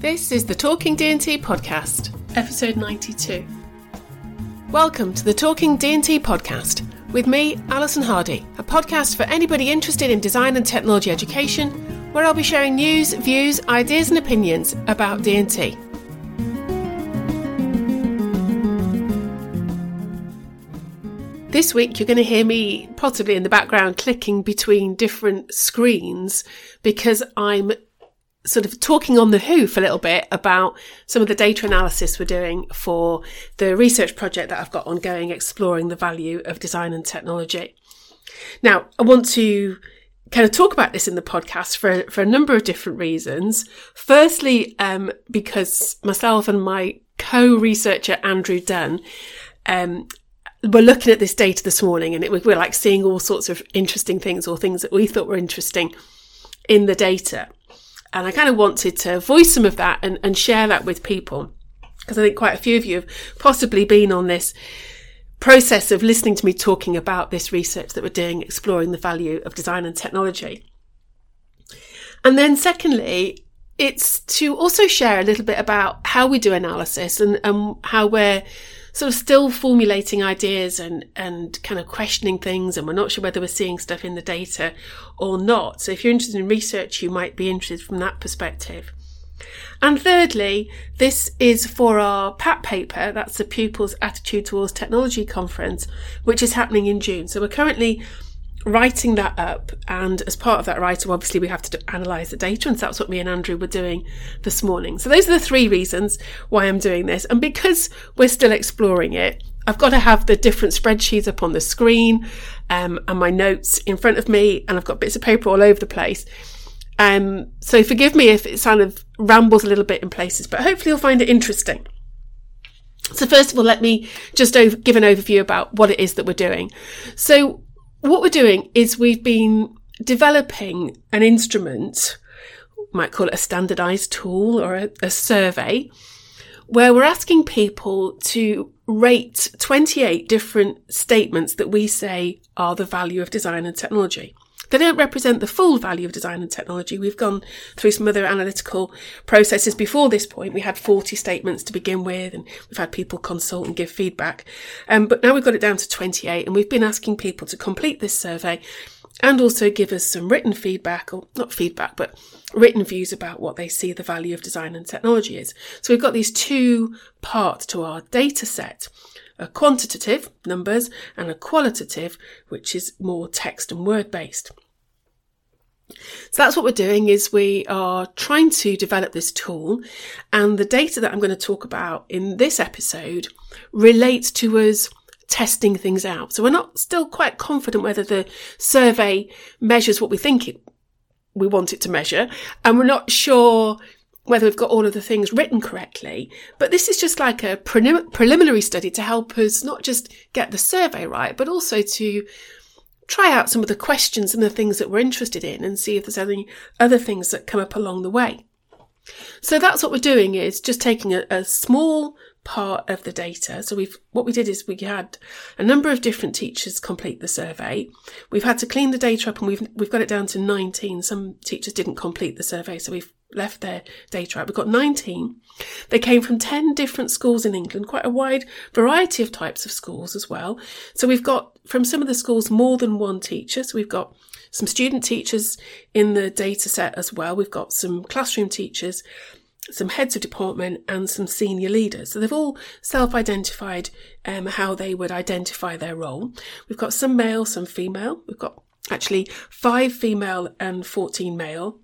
This is the Talking D&T podcast, episode 92. Welcome to the Talking D&T podcast with me, Alison Hardy, a podcast for anybody interested in design and technology education, where I'll be sharing news, views, ideas and opinions about D&T. This week, you're going to hear me possibly in the background clicking between different screens because I'm sort of talking on the hoof a little bit about some of the data analysis we're doing for the research project that I've got ongoing, exploring the value of design and technology. Now, I want to kind of talk about this in the podcast for, for a number of different reasons. Firstly, um, because myself and my co-researcher, Andrew Dunn, um, were looking at this data this morning and it, we're like seeing all sorts of interesting things or things that we thought were interesting in the data. And I kind of wanted to voice some of that and, and share that with people. Because I think quite a few of you have possibly been on this process of listening to me talking about this research that we're doing, exploring the value of design and technology. And then secondly, it's to also share a little bit about how we do analysis and, and how we're sort of still formulating ideas and, and kind of questioning things, and we're not sure whether we're seeing stuff in the data or not. So if you're interested in research, you might be interested from that perspective. And thirdly, this is for our PATT paper, that's the Pupils Attitude Towards Technology Conference, which is happening in June. So we're currently writing that up. And as part of that writing, obviously, we have to analyse the data. And so that's what me and Andrew were doing this morning. So those are the three reasons why I'm doing this. And because we're still exploring it, I've got to have the different spreadsheets up on the screen um, and my notes in front of me. And I've got bits of paper all over the place. Um, so forgive me if it kind of rambles a little bit in places, but hopefully you'll find it interesting. So first of all, let me just over, give an overview about what it is that we're doing. So what we're doing is we've been developing an instrument, might call it a standardized tool or a, a survey, where we're asking people to rate 28 different statements that we say are the value of design and technology. They don't represent the full value of design and technology. We've gone through some other analytical processes before this point. We had 40 statements to begin with, and we've had people consult and give feedback. Um, but now we've got it down to 28, and we've been asking people to complete this survey and also give us some written feedback, or not feedback, but written views about what they see the value of design and technology is. So we've got these two parts to our data set a quantitative, numbers, and a qualitative, which is more text and word based. So that's what we're doing is we are trying to develop this tool and the data that I'm going to talk about in this episode relates to us testing things out. So we're not still quite confident whether the survey measures what we think it, we want it to measure and we're not sure whether we've got all of the things written correctly. But this is just like a preliminary study to help us not just get the survey right, but also to try out some of the questions and the things that we're interested in and see if there's any other things that come up along the way. So that's what we're doing is just taking a, a small part of the data. So we've, what we did is we had a number of different teachers complete the survey. We've had to clean the data up and we've, we've got it down to 19. Some teachers didn't complete the survey. So we've left their data out. We've got 19. They came from 10 different schools in England, quite a wide variety of types of schools as well. So we've got from some of the schools more than one teacher. So we've got some student teachers in the data set as well. We've got some classroom teachers some heads of department, and some senior leaders. So they've all self identified um, how they would identify their role. We've got some male, some female. We've got actually five female and 14 male.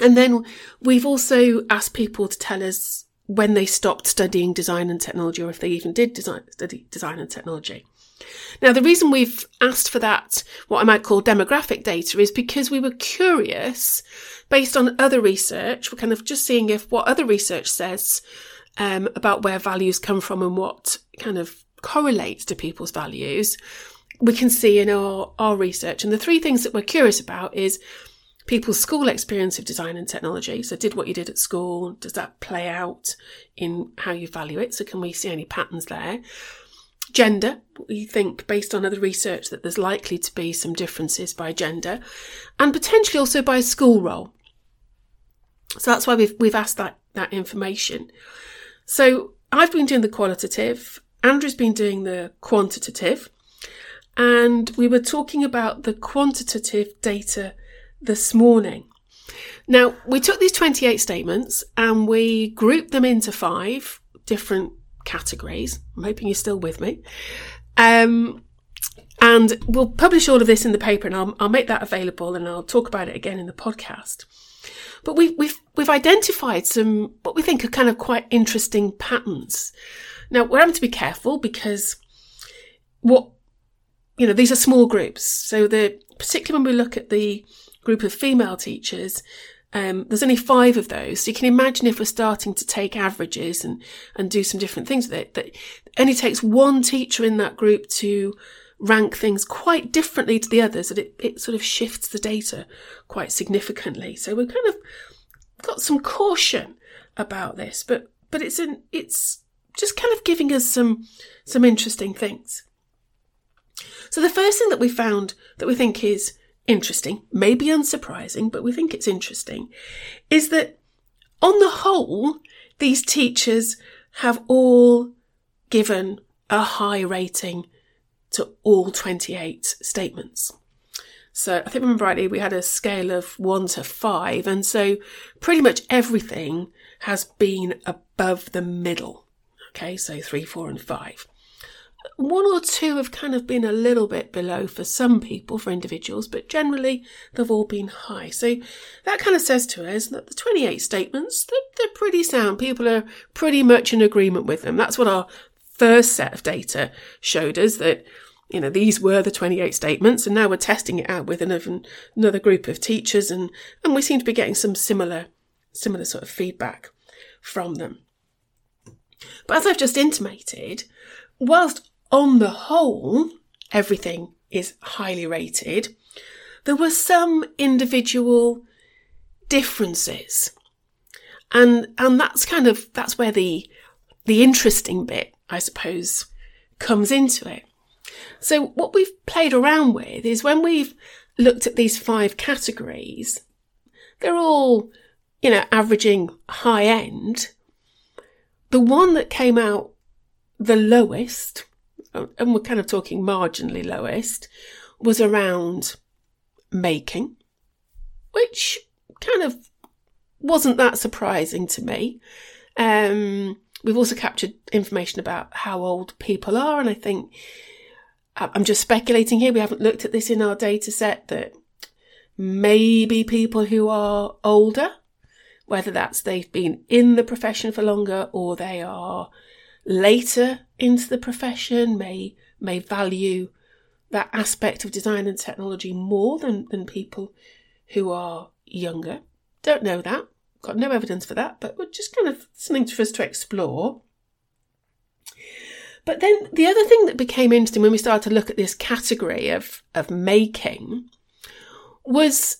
And then we've also asked people to tell us when they stopped studying design and technology or if they even did design, study design and technology. Now, the reason we've asked for that, what I might call demographic data, is because we were curious, based on other research, we're kind of just seeing if what other research says um, about where values come from and what kind of correlates to people's values, we can see in our, our research. And the three things that we're curious about is people's school experience of design and technology. So, did what you did at school, does that play out in how you value it? So, can we see any patterns there? Gender, we think based on other research that there's likely to be some differences by gender and potentially also by school role. So that's why we've, we've asked that, that information. So I've been doing the qualitative, Andrew's been doing the quantitative, and we were talking about the quantitative data this morning. Now, we took these 28 statements and we grouped them into five different categories. I'm hoping you're still with me. Um, and we'll publish all of this in the paper and I'll, I'll make that available and I'll talk about it again in the podcast. But we've, we've, we've identified some, what we think are kind of quite interesting patterns. Now, we're having to be careful because what, you know, these are small groups. So the, particularly when we look at the group of female teachers, um, there's only five of those. So you can imagine if we're starting to take averages and, and do some different things with it, that it only takes one teacher in that group to rank things quite differently to the others, that it, it sort of shifts the data quite significantly. So we've kind of got some caution about this, but, but it's an, it's just kind of giving us some, some interesting things. So the first thing that we found that we think is interesting, maybe unsurprising, but we think it's interesting, is that on the whole, these teachers have all given a high rating to all 28 statements. So I think remember rightly, we had a scale of one to five. And so pretty much everything has been above the middle. Okay. So three, four and five one or two have kind of been a little bit below for some people, for individuals, but generally they've all been high. So that kind of says to us that the 28 statements, they're, they're pretty sound. People are pretty much in agreement with them. That's what our first set of data showed us that, you know, these were the 28 statements and now we're testing it out with another, another group of teachers and, and we seem to be getting some similar, similar sort of feedback from them. But as I've just intimated, whilst on the whole, everything is highly rated. There were some individual differences. And, and that's kind of, that's where the, the interesting bit, I suppose, comes into it. So what we've played around with is when we've looked at these five categories, they're all, you know, averaging high end. The one that came out the lowest and we're kind of talking marginally lowest, was around making, which kind of wasn't that surprising to me. Um, we've also captured information about how old people are, and I think I'm just speculating here. We haven't looked at this in our data set that maybe people who are older, whether that's they've been in the profession for longer or they are later into the profession may may value that aspect of design and technology more than, than people who are younger. Don't know that. Got no evidence for that, but we're just kind of something for us to explore. But then the other thing that became interesting when we started to look at this category of, of making was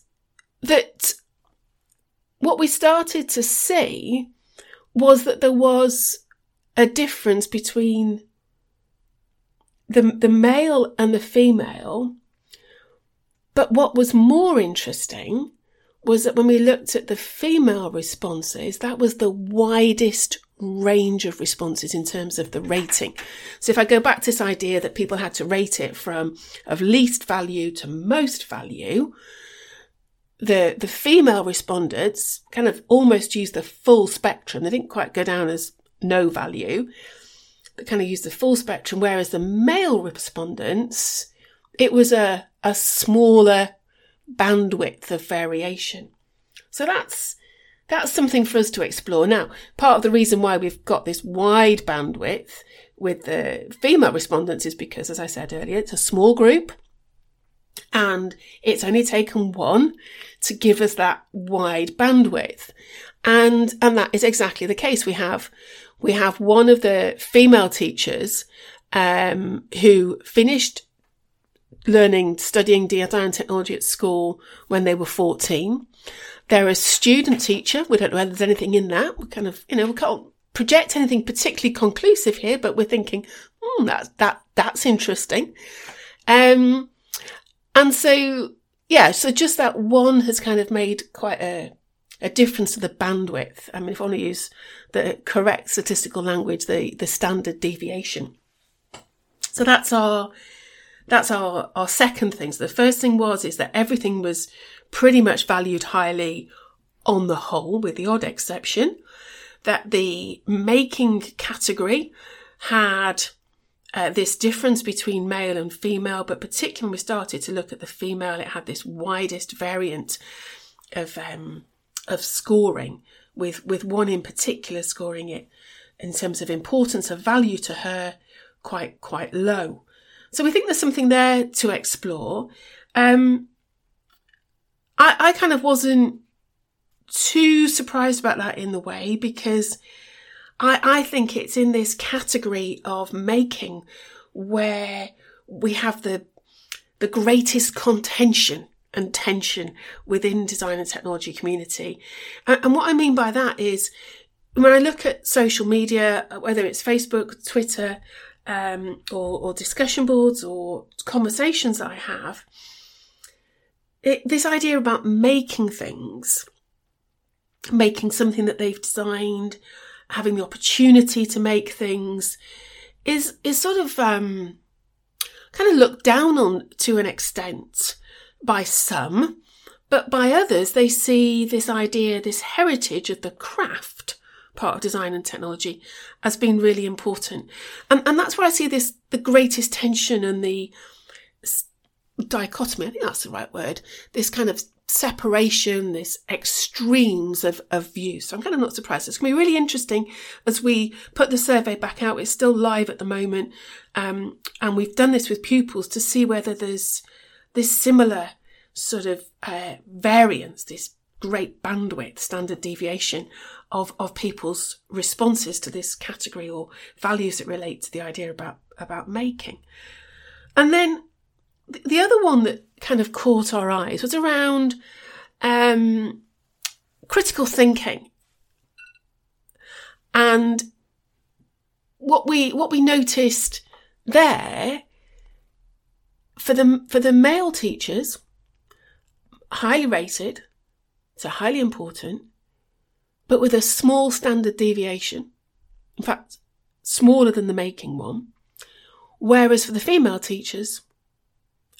that what we started to see was that there was a difference between the, the male and the female. But what was more interesting was that when we looked at the female responses, that was the widest range of responses in terms of the rating. So if I go back to this idea that people had to rate it from of least value to most value, the the female respondents kind of almost used the full spectrum. They didn't quite go down as no value. They kind of used the full spectrum, whereas the male respondents, it was a, a smaller bandwidth of variation. So that's that's something for us to explore. Now, part of the reason why we've got this wide bandwidth with the female respondents is because, as I said earlier, it's a small group and it's only taken one to give us that wide bandwidth. And, and that is exactly the case. We have, we have one of the female teachers, um, who finished learning, studying design technology at school when they were 14. They're a student teacher. We don't know whether there's anything in that. We kind of, you know, we can't project anything particularly conclusive here, but we're thinking, hmm, that's, that, that's interesting. Um, and so, yeah, so just that one has kind of made quite a, a difference to the bandwidth. I mean, if I want to use the correct statistical language, the, the standard deviation. So that's our, that's our, our second thing. So the first thing was, is that everything was pretty much valued highly on the whole, with the odd exception that the making category had uh, this difference between male and female, but particularly when we started to look at the female, it had this widest variant of um, of scoring, with with one in particular scoring it in terms of importance of value to her quite quite low. So we think there's something there to explore. Um, I, I kind of wasn't too surprised about that in the way because I, I think it's in this category of making where we have the the greatest contention and tension within design and technology community. And, what I mean by that is when I look at social media, whether it's Facebook, Twitter, um, or, or, discussion boards or conversations that I have, it, this idea about making things making something that they've designed, having the opportunity to make things is, is sort of, um, kind of looked down on to an extent by some, but by others, they see this idea, this heritage of the craft part of design and technology as being really important. And, and that's where I see this, the greatest tension and the dichotomy. I think that's the right word. This kind of separation, this extremes of, of view. So I'm kind of not surprised. It's going to be really interesting as we put the survey back out. It's still live at the moment. Um, and we've done this with pupils to see whether there's this similar sort of uh, variance, this great bandwidth, standard deviation of, of people's responses to this category or values that relate to the idea about, about making. And then the other one that kind of caught our eyes was around um, critical thinking. And what we what we noticed there for the for the male teachers, highly rated, so highly important, but with a small standard deviation. In fact, smaller than the making one. Whereas for the female teachers,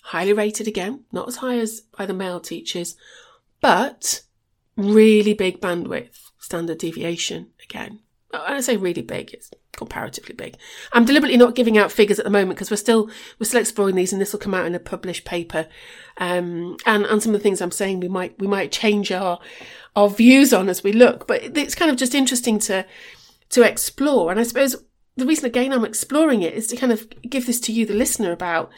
highly rated again, not as high as by the male teachers, but really big bandwidth, standard deviation again. I say really big, it's comparatively big. I'm deliberately not giving out figures at the moment because we're still we're still exploring these, and this will come out in a published paper. Um, and and some of the things I'm saying we might we might change our our views on as we look, but it's kind of just interesting to to explore. And I suppose the reason again I'm exploring it is to kind of give this to you, the listener, about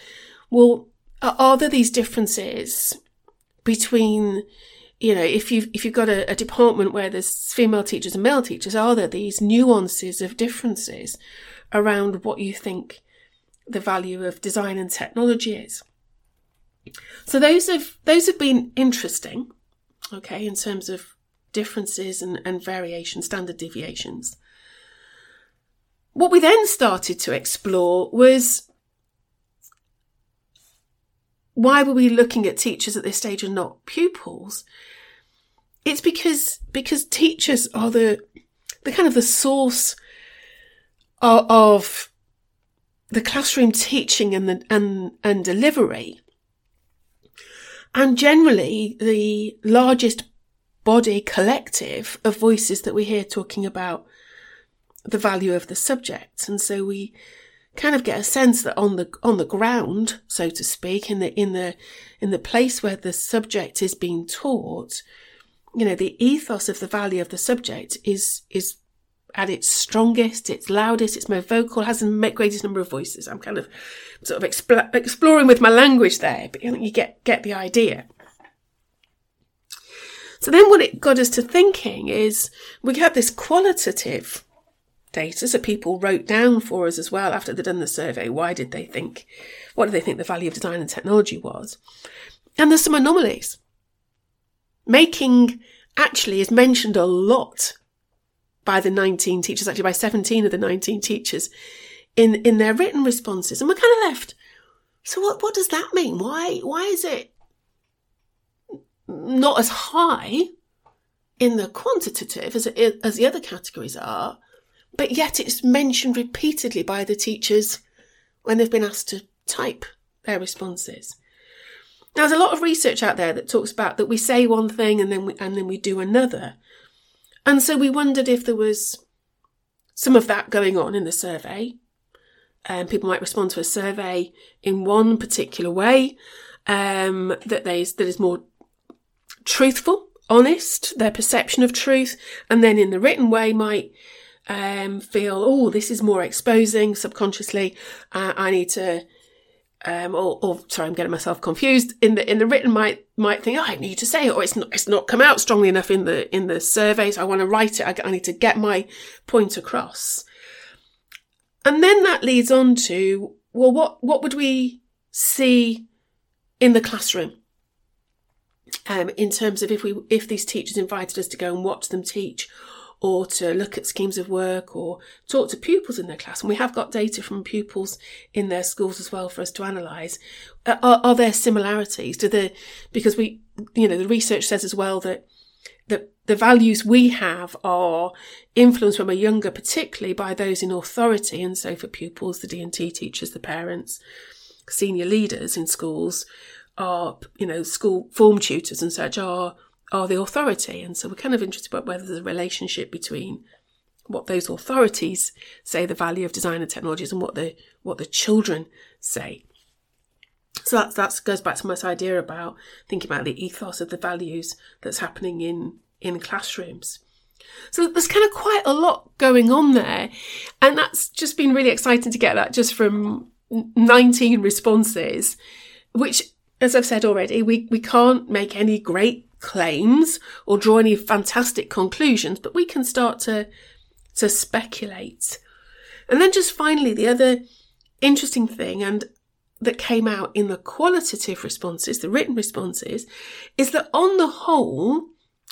well, are there these differences between you know if you've if you've got a, a, department where there's female teachers and male teachers are there these nuances of differences around what you think the value of design and technology is so those have those have been interesting okay in terms of differences and, and variation standard deviations what we then started to explore was why were we looking at teachers at this stage and not pupils? It's because because teachers are the the kind of the source of, of the classroom teaching and the and and delivery. and generally the largest body collective of voices that we hear talking about the value of the subject. And so we kind of get a sense that on the, on the ground, so to speak, in the, in the, in the place where the subject is being taught, you know, the ethos of the value of the subject is, is at its strongest, its loudest, its most vocal, has the greatest number of voices. I'm kind of sort of expl- exploring with my language there, but you get, get the idea. So then what it got us to thinking is we had this qualitative data. So people wrote down for us as well after they'd done the survey. Why did they think, what do they think the value of design and technology was? And there's some anomalies. Making actually is mentioned a lot by the 19 teachers, actually by 17 of the 19 teachers in, in their written responses. And we're kind of left. So what, what does that mean? Why, why is it not as high in the quantitative as, it, as the other categories are, but yet it's mentioned repeatedly by the teachers when they've been asked to type their responses. Now, there's a lot of research out there that talks about that we say one thing and then we, and then we do another. And so we wondered if there was some of that going on in the survey. Um, people might respond to a survey in one particular way um, that they that is more truthful, honest, their perception of truth, and then in the written way might um, feel, oh, this is more exposing subconsciously. Uh, I need to, um, or, or, sorry, I'm getting myself confused. In the in the written, might might think, oh, I need to say it, or it's not it's not come out strongly enough in the in the surveys. I want to write it. I, I need to get my point across. And then that leads on to, well, what what would we see in the classroom? um, in terms of if we if these teachers invited us to go and watch them teach or to look at schemes of work or talk to pupils in their class. And we have got data from pupils in their schools as well for us to analyse. Uh, are, are, there similarities? Do the, because we, you know, the research says as well that, that the values we have are influenced when we're younger, particularly by those in authority. And so for pupils, the D&T teachers, the parents, senior leaders in schools, are, you know, school form tutors and such are are the authority. And so we're kind of interested about whether there's a relationship between what those authorities say the value of design and technologies and what the what the children say. So that that goes back to my idea about thinking about the ethos of the values that's happening in in classrooms. So there's kind of quite a lot going on there, and that's just been really exciting to get that just from 19 responses, which as I've said already, we, we can't make any great claims or draw any fantastic conclusions, but we can start to, to speculate. And then just finally, the other interesting thing and that came out in the qualitative responses, the written responses, is that on the whole,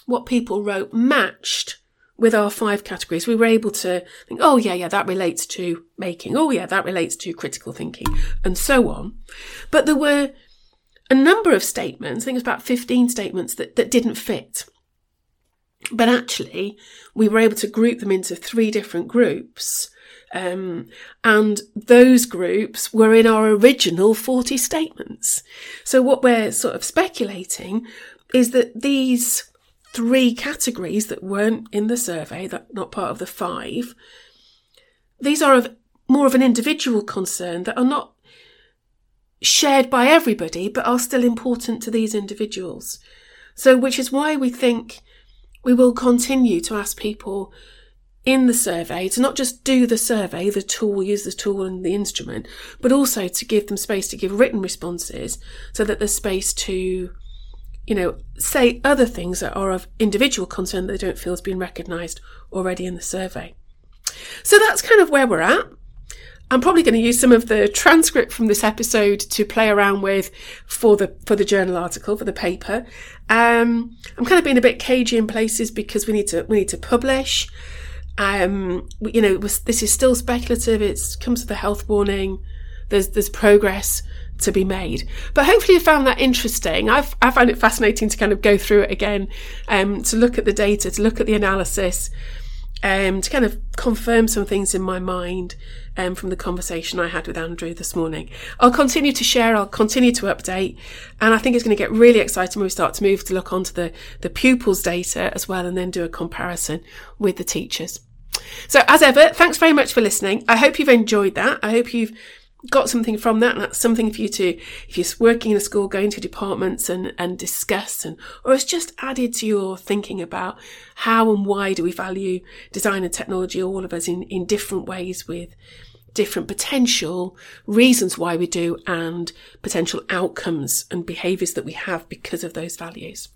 what people wrote matched with our five categories. We were able to think, oh yeah, yeah, that relates to making. Oh yeah, that relates to critical thinking and so on. But there were a number of statements, I think it was about 15 statements that, that didn't fit. But actually, we were able to group them into three different groups. Um, and those groups were in our original 40 statements. So what we're sort of speculating is that these three categories that weren't in the survey, that not part of the five, these are of more of an individual concern that are not shared by everybody, but are still important to these individuals. So, which is why we think we will continue to ask people in the survey to not just do the survey, the tool, use the tool and the instrument, but also to give them space to give written responses so that there's space to, you know, say other things that are of individual concern that they don't feel has been recognised already in the survey. So that's kind of where we're at. I'm probably going to use some of the transcript from this episode to play around with for the for the journal article for the paper. Um, I'm kind of being a bit cagey in places because we need to we need to publish. Um, you know, this is still speculative. It comes with a health warning. There's there's progress to be made. But hopefully you found that interesting. I've I found it fascinating to kind of go through it again, um, to look at the data, to look at the analysis, um, to kind of confirm some things in my mind um, from the conversation I had with Andrew this morning. I'll continue to share, I'll continue to update, and I think it's going to get really exciting when we start to move to look onto the, the pupils' data as well and then do a comparison with the teachers. So, as ever, thanks very much for listening. I hope you've enjoyed that. I hope you've got something from that and that's something for you to if you're working in a school going to departments and and discuss and or it's just added to your thinking about how and why do we value design and technology all of us in in different ways with different potential reasons why we do and potential outcomes and behaviors that we have because of those values.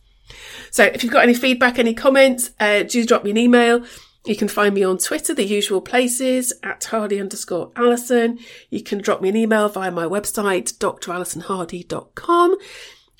So if you've got any feedback any comments uh, do drop me an email you can find me on Twitter, the usual places, at hardy underscore Alison. You can drop me an email via my website, dralisonhardy.com.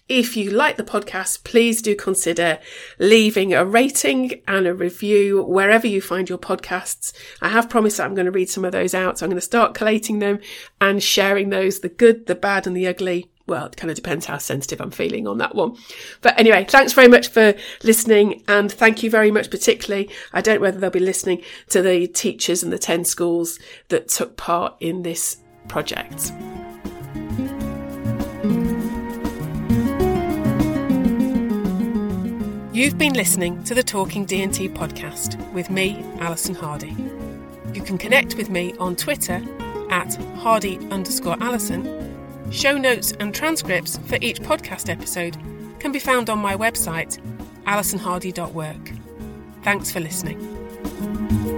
If you like the podcast, please do consider leaving a rating and a review wherever you find your podcasts. I have promised that I'm going to read some of those out, so I'm going to start collating them and sharing those, the good, the bad, and the ugly well, it kind of depends how sensitive I'm feeling on that one. But anyway, thanks very much for listening. And thank you very much, particularly. I don't know whether they'll be listening to the teachers and the 10 schools that took part in this project. You've been listening to the Talking D&T podcast with me, Alison Hardy. You can connect with me on Twitter at hardy underscore Alison Show notes and transcripts for each podcast episode can be found on my website, alisonhardy.work. Thanks for listening.